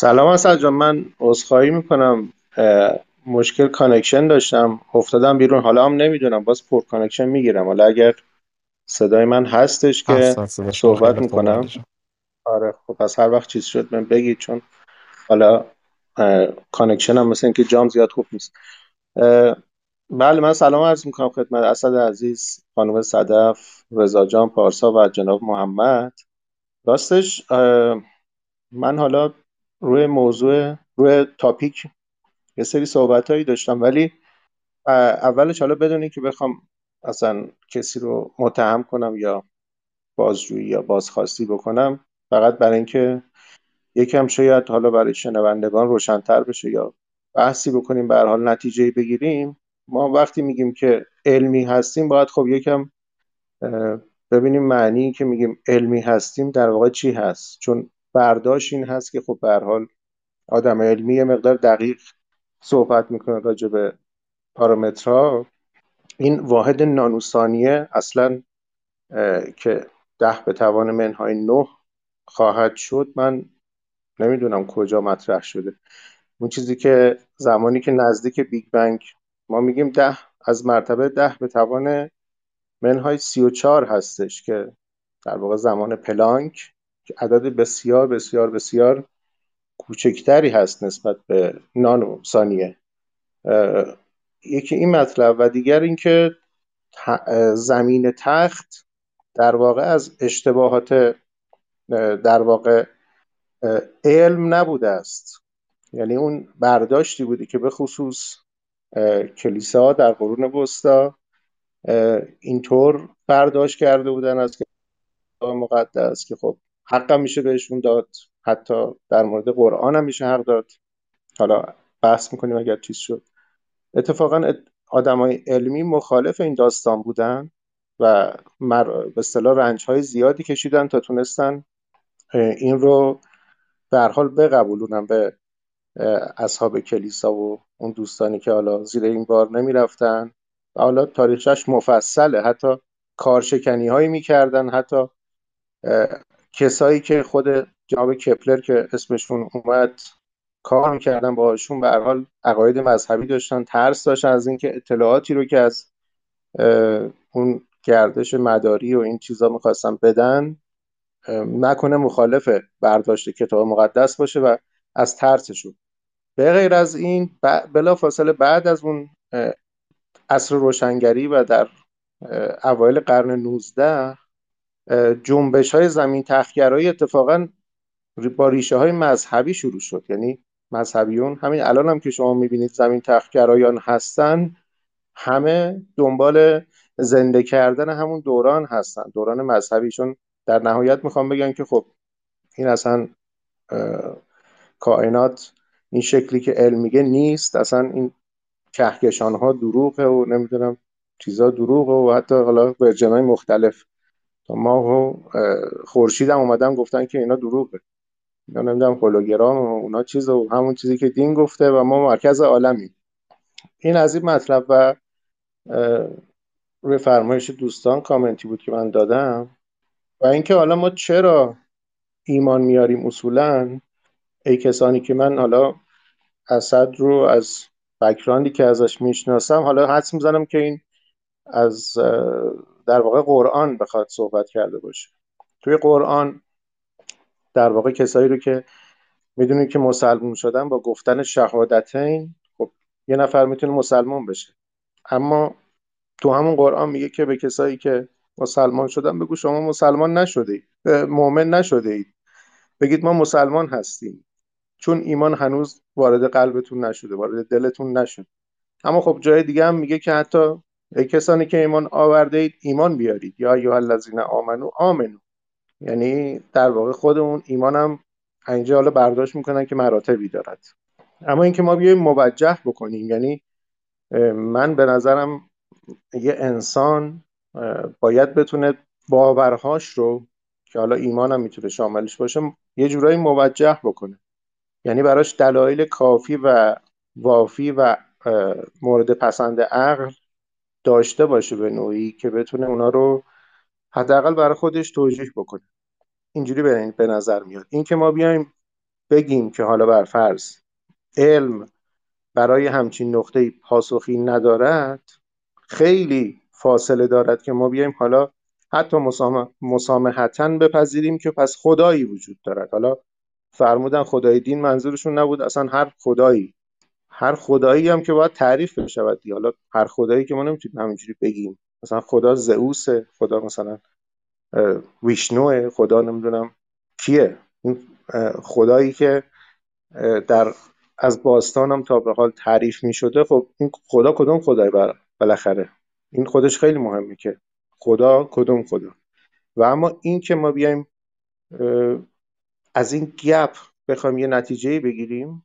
سلام اسد جان من عذرخواهی می‌کنم مشکل connection داشتم افتادم بیرون حالا هم نمی‌دونم باز poor connection می‌گیرم. حالا اگر صدای من هستش که صحبت می‌کنم. آره خب پس هر وقت چیز شد من بگید چون حالا connection هم مثل اینکه جام زیاد خوب نیست. بله من سلام عرض می‌کنم خدمت اسد عزیز خانم صدف رضا جان پارسا و جناب محمد. راستش من حالا روی موضوع روی تاپیک یه سری صحبت هایی داشتم ولی اولش حالا بدونی که بخوام اصلا کسی رو متهم کنم یا بازجویی یا بازخواستی بکنم فقط برای اینکه یکم شاید حالا برای شنوندگان روشنتر بشه یا بحثی بکنیم به حال نتیجه بگیریم. ما وقتی میگیم که علمی هستیم باید خب یکم ببینیم معنی که میگیم علمی هستیم در واقع چی هست. چون برداشت این هست که خب به حال آدم علمی یه مقدار دقیق صحبت می‌کنه راجع به پارامترها. این واحد نانوسانیه اصلا که ده به توان منهای نه خواهد شد. من نمی‌دونم کجا مطرح شده. اون چیزی که زمانی که نزدیک بیگ بنگ ما میگیم ده از مرتبه ده به توان منهای سی و چار هستش که در واقع زمان پلانک عدد بسیار بسیار بسیار کوچکتری هست نسبت به نانو ثانیه. یکی این مطلب و دیگر اینکه زمین تخت در واقع از اشتباهات در واقع علم نبوده است. یعنی اون برداشتی بودی که به خصوص کلیسا در قرون وسطا اینطور برداشت کرده بودن از کتاب مقدس که خب حق میشه بهشون داد حتی در مورد قرآن هم میشه حق داد. حالا بحث می‌کنیم اگر چیز شد. اتفاقا آدمای علمی مخالف این داستان بودن و مر... به اصطلاح رنج های زیادی کشیدن تا تونستن این رو به حال بقبولونن به اصحاب کلیسا و اون دوستانی که حالا زیر این بار نمی‌رفتن. و حالا تاریخش مفصله حتی کارشکنی هایی می‌کردن حتی کسایی که خود جناب کپلر که اسمشون اومد کار می‌کردن باهاشون به حال عقاید مذهبی داشتن ترس داشتن از اینکه اطلاعاتی رو که از اون گردش مداری و این چیزا می‌خواستن بدن نکنه مخالف برداشت کتاب مقدس باشه و از ترسشون. به غیر از این بلا فاصله بعد از اون عصر روشنگری و در اوایل قرن 19 جنبش های زمین تخگرایی اتفاقا با ریشه های مذهبی شروع شد. یعنی مذهبیون همین الان هم که شما می‌بینید زمین تخگرایان هستن همه دنبال زنده کردن همون دوران هستن دوران مذهبی. چون در نهایت می‌خوام بگم که خب این اصلا کائنات این شکلی که علم میگه نیست. اصلا این کهکشان ها دروغه و نمی‌دونم چیزا دروغه و حتی حالا ورژن های مختلف تا ما و خورشید هم اومدن گفتن که اینا دروغه. اینا نمی‌دونم هولوگرام و اونا چیز و همون چیزی که دین گفته و ما مرکز عالمی. این از این مطلب و روی فرمایش دوستان کامنتی بود که من دادم. و اینکه حالا ما چرا ایمان میاریم اصولا؟ ای کسانی که من حالا اسد رو از بکراندی که ازش می‌شناسم حالا حدس می‌زنم که این از در واقع قرآن بخواد صحبت کرده باشه. توی قرآن در واقع کسایی رو که می‌دونید که مسلمون شدن با گفتن شهادتین خب یه نفر می‌تونه مسلمان بشه. اما تو همون قرآن میگه که به کسایی که مسلمان شدن بگو شما مسلمان نشده اید مؤمن نشده بگید ما مسلمان هستیم. چون ایمان هنوز وارد قلبتون نشده وارد دلتون نشده. اما خب جای دیگه هم میگه که حتی ای کسانی که ایمان آورده اید ایمان بیارید. یا ایها الذین آمنو آمنو. یعنی در واقع خود اون ایمان هم اینجا حالا برداشت می‌کنن که مراتبی دارد. اما اینکه ما بیایم موجه بکنیم یعنی من به نظرم یه انسان باید بتونه باورهاش رو که حالا ایمان هم می‌تونه شاملش باشه یه جورایی موجه بکنه. یعنی براش دلایل کافی و وافی و مورد پسند عقل داشته باشه به نوعی که بتونه اونا رو حداقل برای خودش توجیح بکنه. اینجوری به نظر میاد. این که ما بیایم بگیم که حالا بر فرض علم برای همچین نقطه پاسخی ندارد خیلی فاصله دارد که ما بیایم حالا حتی مسامحتا بپذیریم که پس خدایی وجود دارد. حالا فرمودن خدای دین منظورشون نبود اصلا هر خدایی هر خدایی هم که باید تعریف بشود حالا هر خدایی که ما نمی‌تونیم همینجوری بگیم. مثلا خدا زئوس خدا مثلا ویشنوه خدا نمی‌دونم کیه. این خدایی که در از باستان هم تا به حال تعریف می شده خب این خدا کدوم خدای بالاخره؟ این خودش خیلی مهمه که خدا کدوم خدا. و اما این که ما بیایم از این گپ بخوایم یه نتیجه بگیریم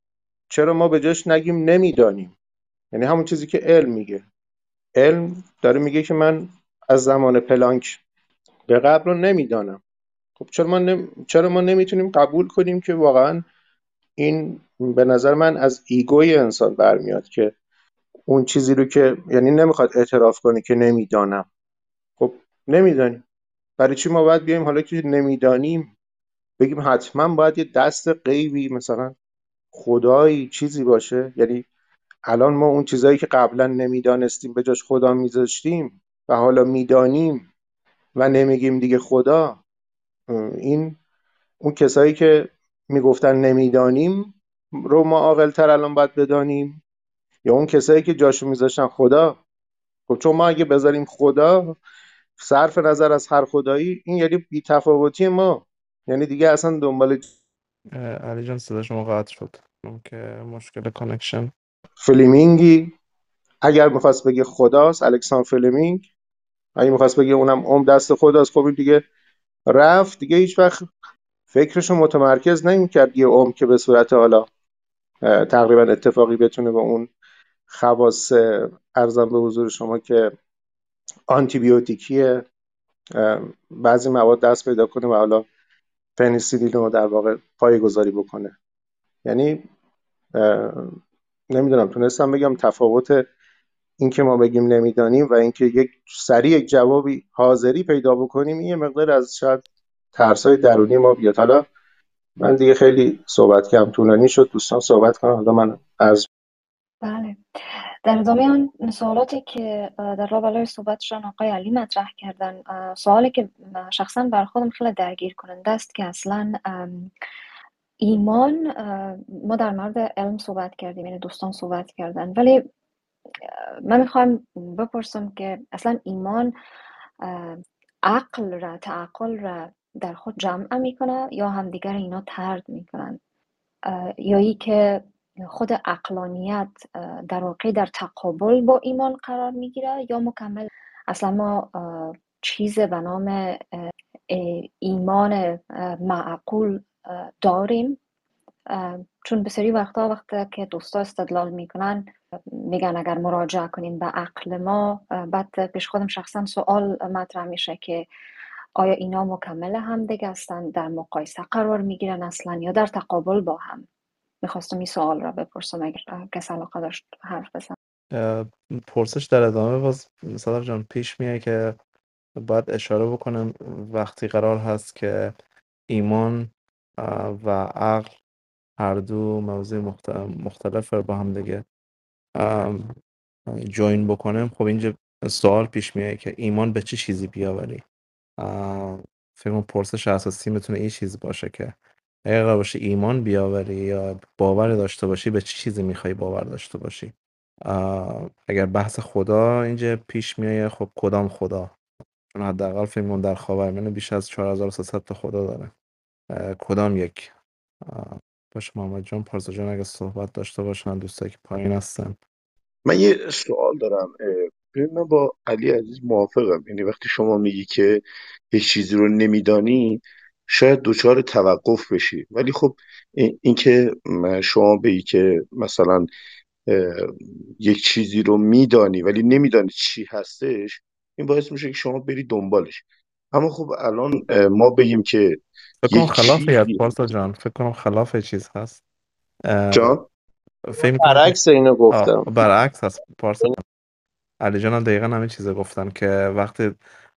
چرا ما به جاش نگیم نمی‌دانیم. یعنی همون چیزی که علم میگه. علم داره میگه که من از زمان پلانک به قبل رو نمی‌دانم. خب چرا ما, نم... چرا ما نمی‌تونیم قبول کنیم که واقعا این به نظر من از ایگوی انسان برمیاد که اون چیزی رو که یعنی نمی‌خواد اعتراف کنه که نمی‌دانم. خب نمی‌دانیم. برای چی ما باید بیایم حالا که نمی‌دانیم؟ بگیم حتما باید یه دست غیبی مثلا خدایی چیزی باشه؟ یعنی الان ما اون چیزهایی که قبلا نمی‌دانستیم به جاش خدا میذاشتیم و حالا می‌دانیم و نمیگیم دیگه خدا این اون کسایی که می‌گفتن نمی‌دانیم رو ما عاقلتر الان باید بدانیم؟ یا اون کسایی که جاشو میذاشتن خدا؟ خب چون ما اگه بذاریم خدا صرف نظر از هر خدایی این یعنی بیتفاوتی ما. یعنی دیگه اصلا دنبال علی جان صدا شما قطع شد که مشکل کانکشن فلیمینگی اگر می‌خواست بگه خداست الکسان فلیمینگ اگه می‌خواست بگه اونم ام دست خداست خب این دیگه رفت. دیگه هیچ وقت فکرشو متمرکز نمی‌کرد یه ام که به صورت حالا تقریبا اتفاقی بتونه با اون خواص ارزم به حضور شما که آنتیبیوتیکیه. بعضی مواد دست پیدا کنه و حالا پنیسیلین رو در واقع گذاری بکنه. یعنی نمی‌دونم تونستم بگم تفاوت اینکه ما بگیم نمی‌دانیم و اینکه یک سریع یک جوابی حاضری پیدا بکنیم این یه مقدار از شاید ترسای درونی ما بیاد. حالا من دیگه خیلی صحبت کردم طولانی شد دوستان صحبت کنم حالا من از بله. در ادامه آن سوالاتی که در برای صحبتشان آقای علی مطرح کردن سوالی که شخصا بر خودم خیلی درگیر کننده است که اصلا ایمان ما در مورد علم صحبت کردیم یعنی دوستان صحبت کردن. ولی من می‌خوام بپرسم که اصلا ایمان عقل را تعقل را در خود جمع می‌کنه یا همدیگر اینا ترد می‌کنن؟ یا ای که خود اقلانیت در واقع در تقابل با ایمان قرار می‌گیره یا مکمل. اصلا ما چیز به نام ایمان معقول داریم. چون بسیاری وقتا وقتا که دوستا استدلال می‌کنن میگن اگر مراجعه کنیم به عقل ما بعد پیش خودم شخصا سوال مطرح میشه که آیا اینا مکمل هم دیگه هستن در مقایسه قرار می‌گیرن اصلا یا در تقابل با هم. می‌خواستم این سوال را بپرسم اگر کس علاقه داشت حرف بزن پرسش در ادامه باز صدر جان پیش میه که باید اشاره بکنم وقتی قرار هست که ایمان و عقل هر دو موضوع مختلف با هم دیگه جوین بکنم. خب اینجا سوال پیش میاد که ایمان به چه چیزی بیاوری؟ فکر پرسش اساسی می‌تونه این چیز باشه که اگر باشه ایمان بیاوری یا باور داشته باشی به چه چیزی می‌خوای باور داشته باشی؟ اگر بحث خدا اینجا پیش میایه خب کدام خدا؟ چون حداقل فکر در خاورمیانه بیش از 4300 تا خدا داره. کدام یک؟ باشه محمد جان پارسا جان اگه صحبت داشته باشن دوستایی که پایین هستن. من یه سوال دارم. من با علی عزیز موافقم. یعنی وقتی شما میگی که هیچ چیزی رو نمیدانی شاید دچار توقف بشی. ولی خب اینکه شما بگی که مثلا یک چیزی رو میدانی ولی نمیدانی چی هستش این باعث میشه که شما بری دنبالش. اما خب الان ما بگیم که فکر کنم خلاف یاد پارسا جان فکر کنم خلاف چیز هست. جان؟ فکر برعکس اینو گفتم. برعکس هست پارسا علی جان هم دقیقا همین چیزا گفتن که وقتی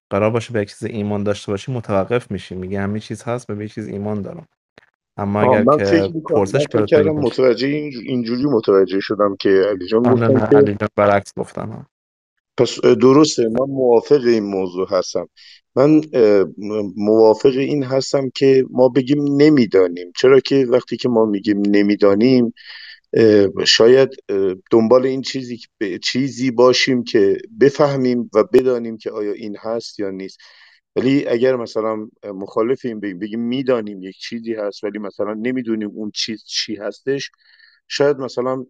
قرار باشه به یک چیز ایمان داشته باشی متوقف میشی. میگه همین چیز هست به یه چیز ایمان دارم. اما اگر من که پرسش کردم متوجه اینجوری متوجه شدم که علی جان گفتن که علی جان برعکس گفتن پس درسته من موافق این موضوع هستم. من موافق این هستم که ما بگیم نمی‌دانیم. چرا که وقتی که ما میگیم نمی‌دانیم شاید دنبال این چیزی چیزی باشیم که بفهمیم و بدانیم که آیا این هست یا نیست. ولی اگر مثلا مخالفیم بگیم بگیم می‌دانیم یک چیزی هست ولی مثلا نمی‌دونیم اون چیز چی هستش شاید مثلا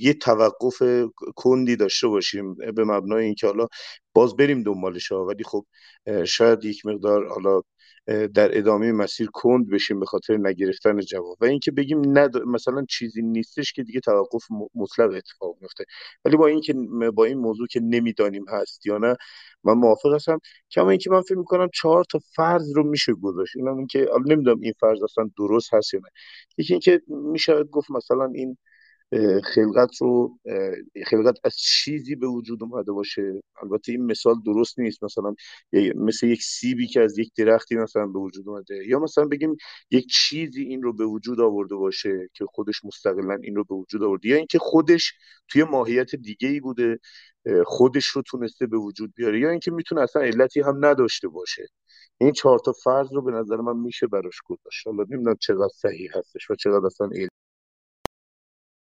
یه توقف کندی داشته باشیم به مبنای اینکه حالا باز بریم دنبالش ها. ولی خب شاید یک مقدار حالا در ادامه مسیر کند بشیم به خاطر نگرفتن جواب. و اینکه بگیم ند... مثلا چیزی نیستش که دیگه توقف مطلق اتفاق میفته ولی با اینکه با این موضوع که نمی‌دانیم هست یا نه من موافق هستم کما اینکه من فکر می‌کنم چهار تا فرض رو میشه گذاشت. اینم اینکه نمی‌دونم این فرض اصلا درست هست یا نه. یکی اینکه میشه گفت مثلا این خلقت رو خلقت از چیزی به وجود اومده باشه. البته این مثال درست نیست. مثلا مثل یک سیبی که از یک درختی مثلا به وجود اومده. یا مثلا بگیم یک چیزی این رو به وجود آورده باشه که خودش مستقلا این رو به وجود آورده. یا اینکه خودش توی ماهیت دیگه ای بوده خودش رو تونسته به وجود بیاره. یا اینکه می‌تونه اصلا علتی هم نداشته باشه. این چهار تا فرض رو به نظر من میشه براش گذاشت. حالا نمی‌دونم چقدر صحیح هستش و چقدر اصلا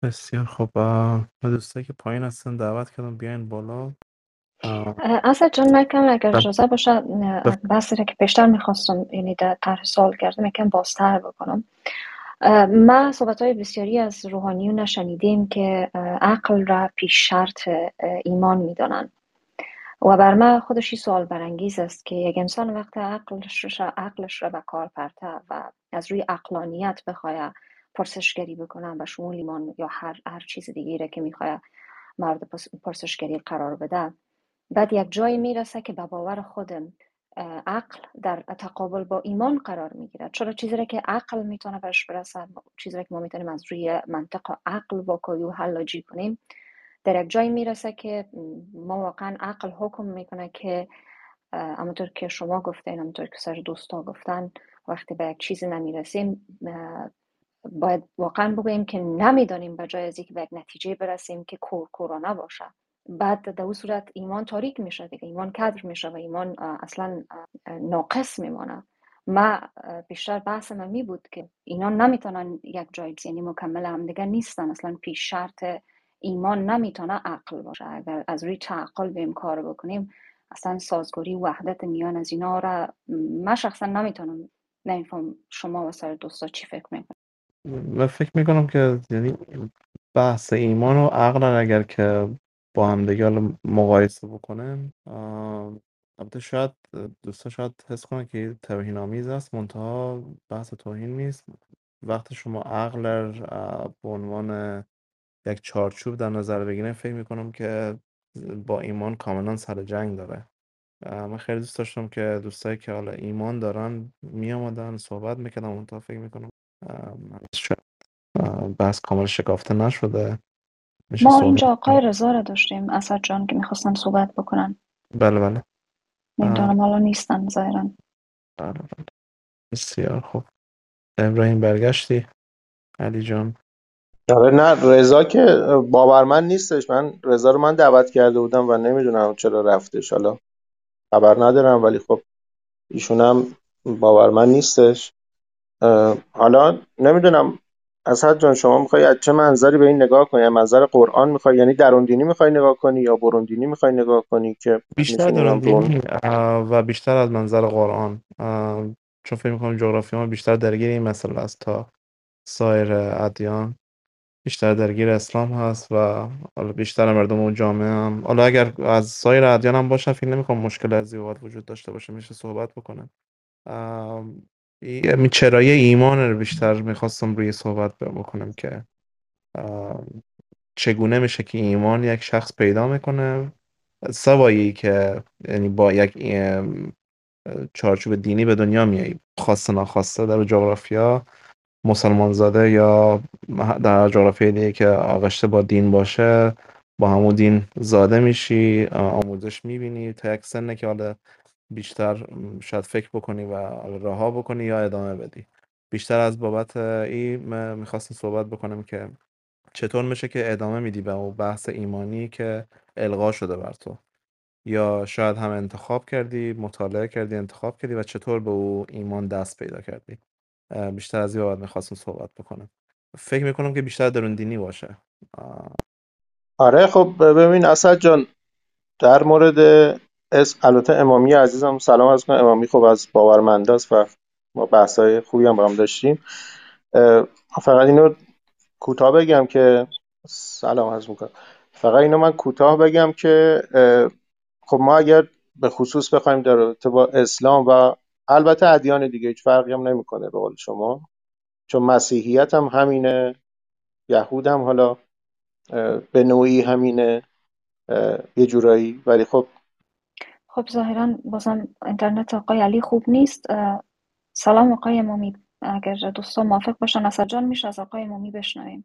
بسیار خوب. و دوستایی که پایین هستن دعوت کردم بیاین بالا. اسد جان من کم اگر اجازه باشه بحثی که پیشتر می‌خواستم یعنی در طرح سوال کردم یکم بازتر بکنم. ما صحبت های بسیاری از روحانیون شنیدیم که عقل را پیش شرط ایمان می‌دانند. و بر من خودشی سوال برانگیز است که یک انسان وقت عقلش را, عقلش را به کار پرته و از روی عقلانیت بخواه پرسشگری بکنم و شمول ایمان یا هر, هر چیز دیگه که می‌خواه مورد پرسشگری قرار بده بعد یک جایی می‌رسه که به باور خودم عقل در تقابل با ایمان قرار می‌گیرد چرا؟ چیزی را که عقل می‌تونه برش برسه چیزی را که ما می‌تونیم از روی منطق عقل واکاوی و حلاجی کنیم. در یک جایی می‌رسه که ما واقعا عقل حکم می‌کنه که همونطور که شما گفتین همونطور که سر دوستا گفتن وقتی به یک چیزی نمی‌رسیم باید واقعا بگوییم که نمی‌دانیم به جای از اینکه به یک نتیجه برسیم که کور کورانا باشه. بعد در اون صورت ایمان تاریک میشه دیگه ایمان کدر میشه و ایمان اصلا ناقص میمانه ما بیشتر بحث من می بود که اینا نمی‌تونن یک جای یعنی مکمل هم دیگه نیستن. اصلا پیش شرط ایمان نمی‌تونه عقل باشه. اگر از روی تعقل بیم کار بکنیم اصلا سازگاری وحدت میان از اینا را من شخصا نمی‌تونم نمیفهم شما و سر دوستا چی فکر می‌کنم من فکر می‌کنم که یعنی بحث ایمان و عقل اگر که با هم دیگه مقایسه بکنیم البته شاید دوستا شاید حس کنن که توهین آمیز است منتها بحث توهین نیست. وقتی شما عقل به عنوان یک چارچوب در نظر بگیریم فکر می‌کنم که با ایمان کاملا سر جنگ داره. من خیلی دوست داشتم که دوستایی که حالا ایمان دارن می آمدن صحبت می‌کردم اونتا فکر می‌کنم بحث کامل شکافته نشده. ما اینجا آقای رضا رو داشتیم اسد جان که می‌خواستن صحبت بکنن. بله بله. نمی‌دونم حالا نیستن ظاهرا. بله بله. بسیار خوب. ابراهیم برگشتی؟ علی جان؟ آره نه رضا که باورمند نیستش. من رضا رو من دعوت کرده بودم و نمی‌دونم چرا رفتش. حالا خبر ندارم ولی خب ایشون هم باورمند نیستش. حالا نمی‌دونم. اسد جان شما می‌خوای از چه منظری به این نگاه کنی؟ منظر قرآن می‌خوای؟ یعنی درون دینی می‌خوای نگاه کنی یا برون دینی می‌خوای نگاه کنی که بیشتر درون دینی و بیشتر از منظر قرآن. چون فکر می‌کنم جغرافی ما بیشتر درگیر این مسئله است تا سایر ادیان. بیشتر درگیر اسلام هست و حالا بیشتر مردم اون جامعه هم. حالا اگر از سایر ادیان هم باشن فکر نمی‌کنم مشکل از وجود داشته باشه. میشه صحبت چرایی ایمان رو بیشتر می‌خواستم روی صحبت بکنم که چگونه میشه که ایمان یک شخص پیدا می‌کنه؟ سوایی که یعنی با یک چارچوب دینی به دنیا میایی خاصه ناخواسته در جغرافیا مسلمان زاده یا در جغرافیای دیگه که آغشته با دین باشه با همون دین زاده میشی آموزش می‌بینی تا یک سنه که حالا بیشتر شاید فکر بکنی و رها بکنی یا ادامه بدی. بیشتر از بابت این می‌خواستم صحبت بکنم که چطور میشه که ادامه میدی به اون بحث ایمانی که القا شده بر تو؟ یا شاید هم انتخاب کردی مطالعه کردی انتخاب کردی و چطور به او ایمان دست پیدا کردی؟ بیشتر از این بابت می‌خواستم صحبت بکنم. فکر می‌کنم که بیشتر درون دینی باشه آره خب ببین اسد جان در مورد اسم البته امامی عزیزم سلام از کنم. امامی خب از باورمنداست و ما بحثای خوبی هم با هم داشتیم فقط اینو کوتاه بگم که سلام از می‌کنم. فقط اینو من کوتاه بگم که خب ما اگر به خصوص بخوایم در با اسلام و البته ادیان دیگه هیچ فرقی هم نمی‌کنه به قول شما. چون مسیحیت هم همینه یهود هم حالا به نوعی همینه یه جورایی. ولی خب خب ظاهرا بازم اینترنت آقای علی خوب نیست. سلام آقای امامی. اگر دوستان موافق باشن اصلا جان میشه از آقای امامی بشنویم.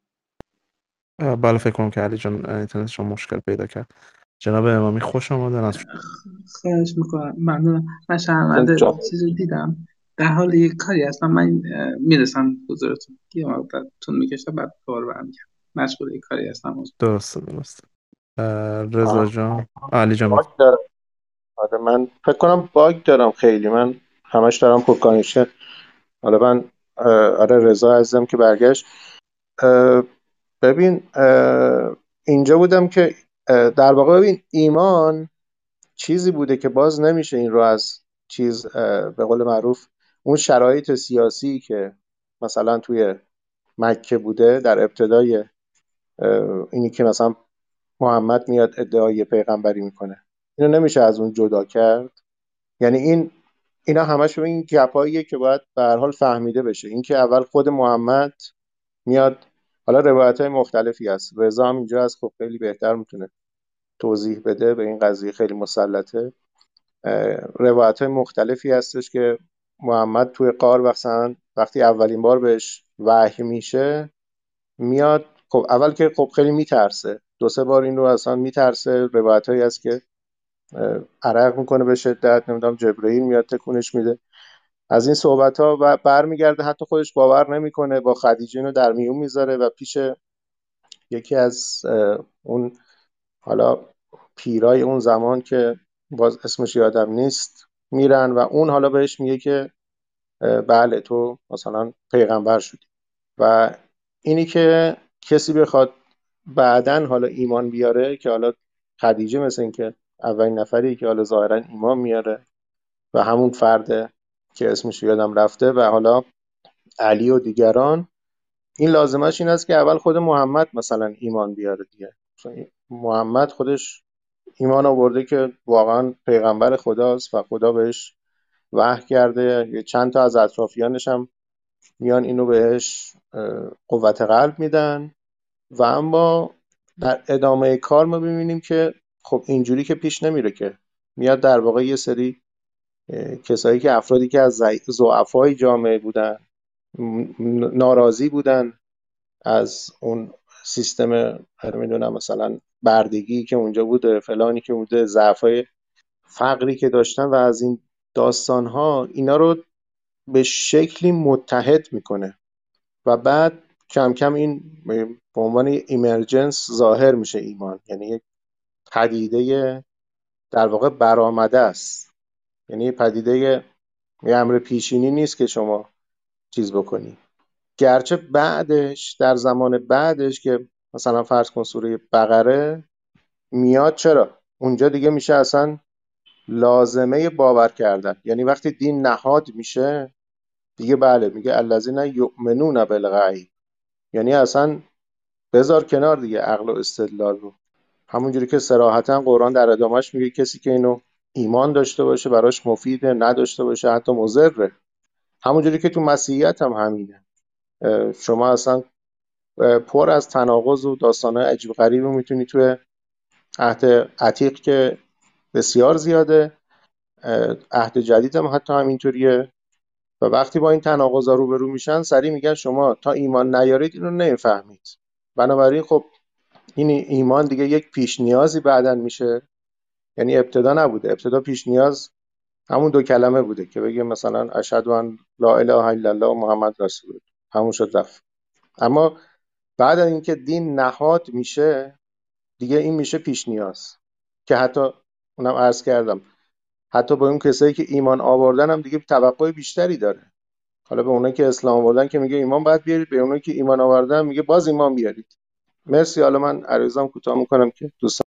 بله فکر کنم که علی جان اینترنت شما مشکل پیدا کرد. جناب امامی خوش آمدن از خواهش می‌کنم. ممنونم. من شرمنده چیز رو دیدم. در حال یک کاری هستم. من می‌رسم حضورتون. یه مقدرتون می‌کشه بعد کار برمیگردم مشغول یک کاری هستم. درسته درسته. رضا جان. علی جان. آره من فکر کنم باگ دارم خیلی. من همش دارم پر حالا من آره رضا عزیزم که برگشت. ببین اینجا بودم که در واقع ببین ایمان چیزی بوده که باز نمیشه این رو از چیز به قول معروف اون شرایط سیاسی که مثلا توی مکه بوده در ابتدای اینی که مثلا محمد میاد ادعای پیغمبری می‌کنه. اینو نمیشه از اون جدا کرد. یعنی این اینا همش این گپاییه که باید به هر حال فهمیده بشه. اینکه اول خود محمد میاد حالا روایت های مختلفی هست. رضا هم اینجا از خب خیلی بهتر می‌تونه توضیح بده به این قضیه خیلی مسلطه. روایت های مختلفی هستش که محمد توی قار وقتا وقتی اولین بار بهش وحی میشه میاد خب اول که خب خیلی میترسه. دو سه بار این رو اصلا میترسه. روایت هایی هست که عرق می‌کنه به شدت نمی‌دونم جبرئیل میاد تکونش میده. از این صحبت ها و برمیگرده حتی خودش باور نمی‌کنه با خدیجه اینو در میون می‌ذاره و پیش یکی از اون حالا پیرای اون زمان که باز اسمش یادم نیست میرن و اون حالا بهش میگه که بله تو مثلا پیغمبر شدی. و اینی که کسی بخواد بعدا حالا ایمان بیاره که حالا خدیجه مثل این که اولین نفری که حالا ظاهرا ایمان میاره و همون فرد که اسمش یادم رفته و حالا علی و دیگران این لازمش این است که اول خود محمد مثلا ایمان بیاره دیگه. محمد خودش ایمان آورده که واقعا پیغمبر خداست و خدا بهش وحی کرده. چند تا از اطرافیانش هم میان اینو بهش قوت قلب میدن. و اما در ادامه کار ما ببینیم که خب اینجوری که پیش نمیره که میاد در واقع یه سری کسایی که افرادی که از زعفای جامعه بودن ناراضی بودن از اون سیستم می‌دونم مثلا بردگی که اونجا بوده فلانی که بوده ضعفای فقری که داشتن و از این داستان ها اینا رو به شکلی متحد می‌کنه. و بعد کم کم این به عنوان ایمرجنس ظاهر میشه ایمان. یعنی یک پدیده در واقع برآمده است. یعنی پدیده یه امر پیشینی نیست که شما چیز بکنی. گرچه بعدش در زمان بعدش که مثلا فرض کن سوره بقره میاد چرا؟ اونجا دیگه میشه اصلا لازمه باور کردن. یعنی وقتی دین نهاد میشه دیگه بله میگه الذین یؤمنون بالغیب. یعنی اصلا بذار کنار دیگه عقل و استدلال رو. همونجوری که سراحتا قرآن در ادامهش میگه کسی که اینو ایمان داشته باشه براش مفیده نداشته باشه حتی مضره. همونجوری که تو مسیحیت هم همینه. شما اصلا پر از تناقض و داستانه عجیب غریب رو می‌تونی توی عهد عتیق که بسیار زیاده. عهد جدید هم حتی همینطوریه. و وقتی با این تناقض ها روبرو میشن سریع میگن شما تا ایمان نیارید اینو نمی‌فهمید. بنابراین خب این ایمان دیگه یک پیش نیازی بعدا میشه. یعنی ابتدا نبوده. ابتدا پیش نیاز همون دو کلمه بوده که بگه مثلا اشهد ان لا اله الا الله محمد رسول. همون شد رفت. اما بعد اینکه دین نهاد میشه دیگه این میشه پیش نیاز. که حتی اونم عرض کردم حتی با اون کسایی که ایمان آوردن هم دیگه توقع بیشتری داره. حالا به اونایی که اسلام آوردن که میگه ایمان باید بیارید به اونایی که ایمان آوردن میگه باز ایمان بیارید. مرسی. حالا من عریضم کوتاه می‌کنم که دوستان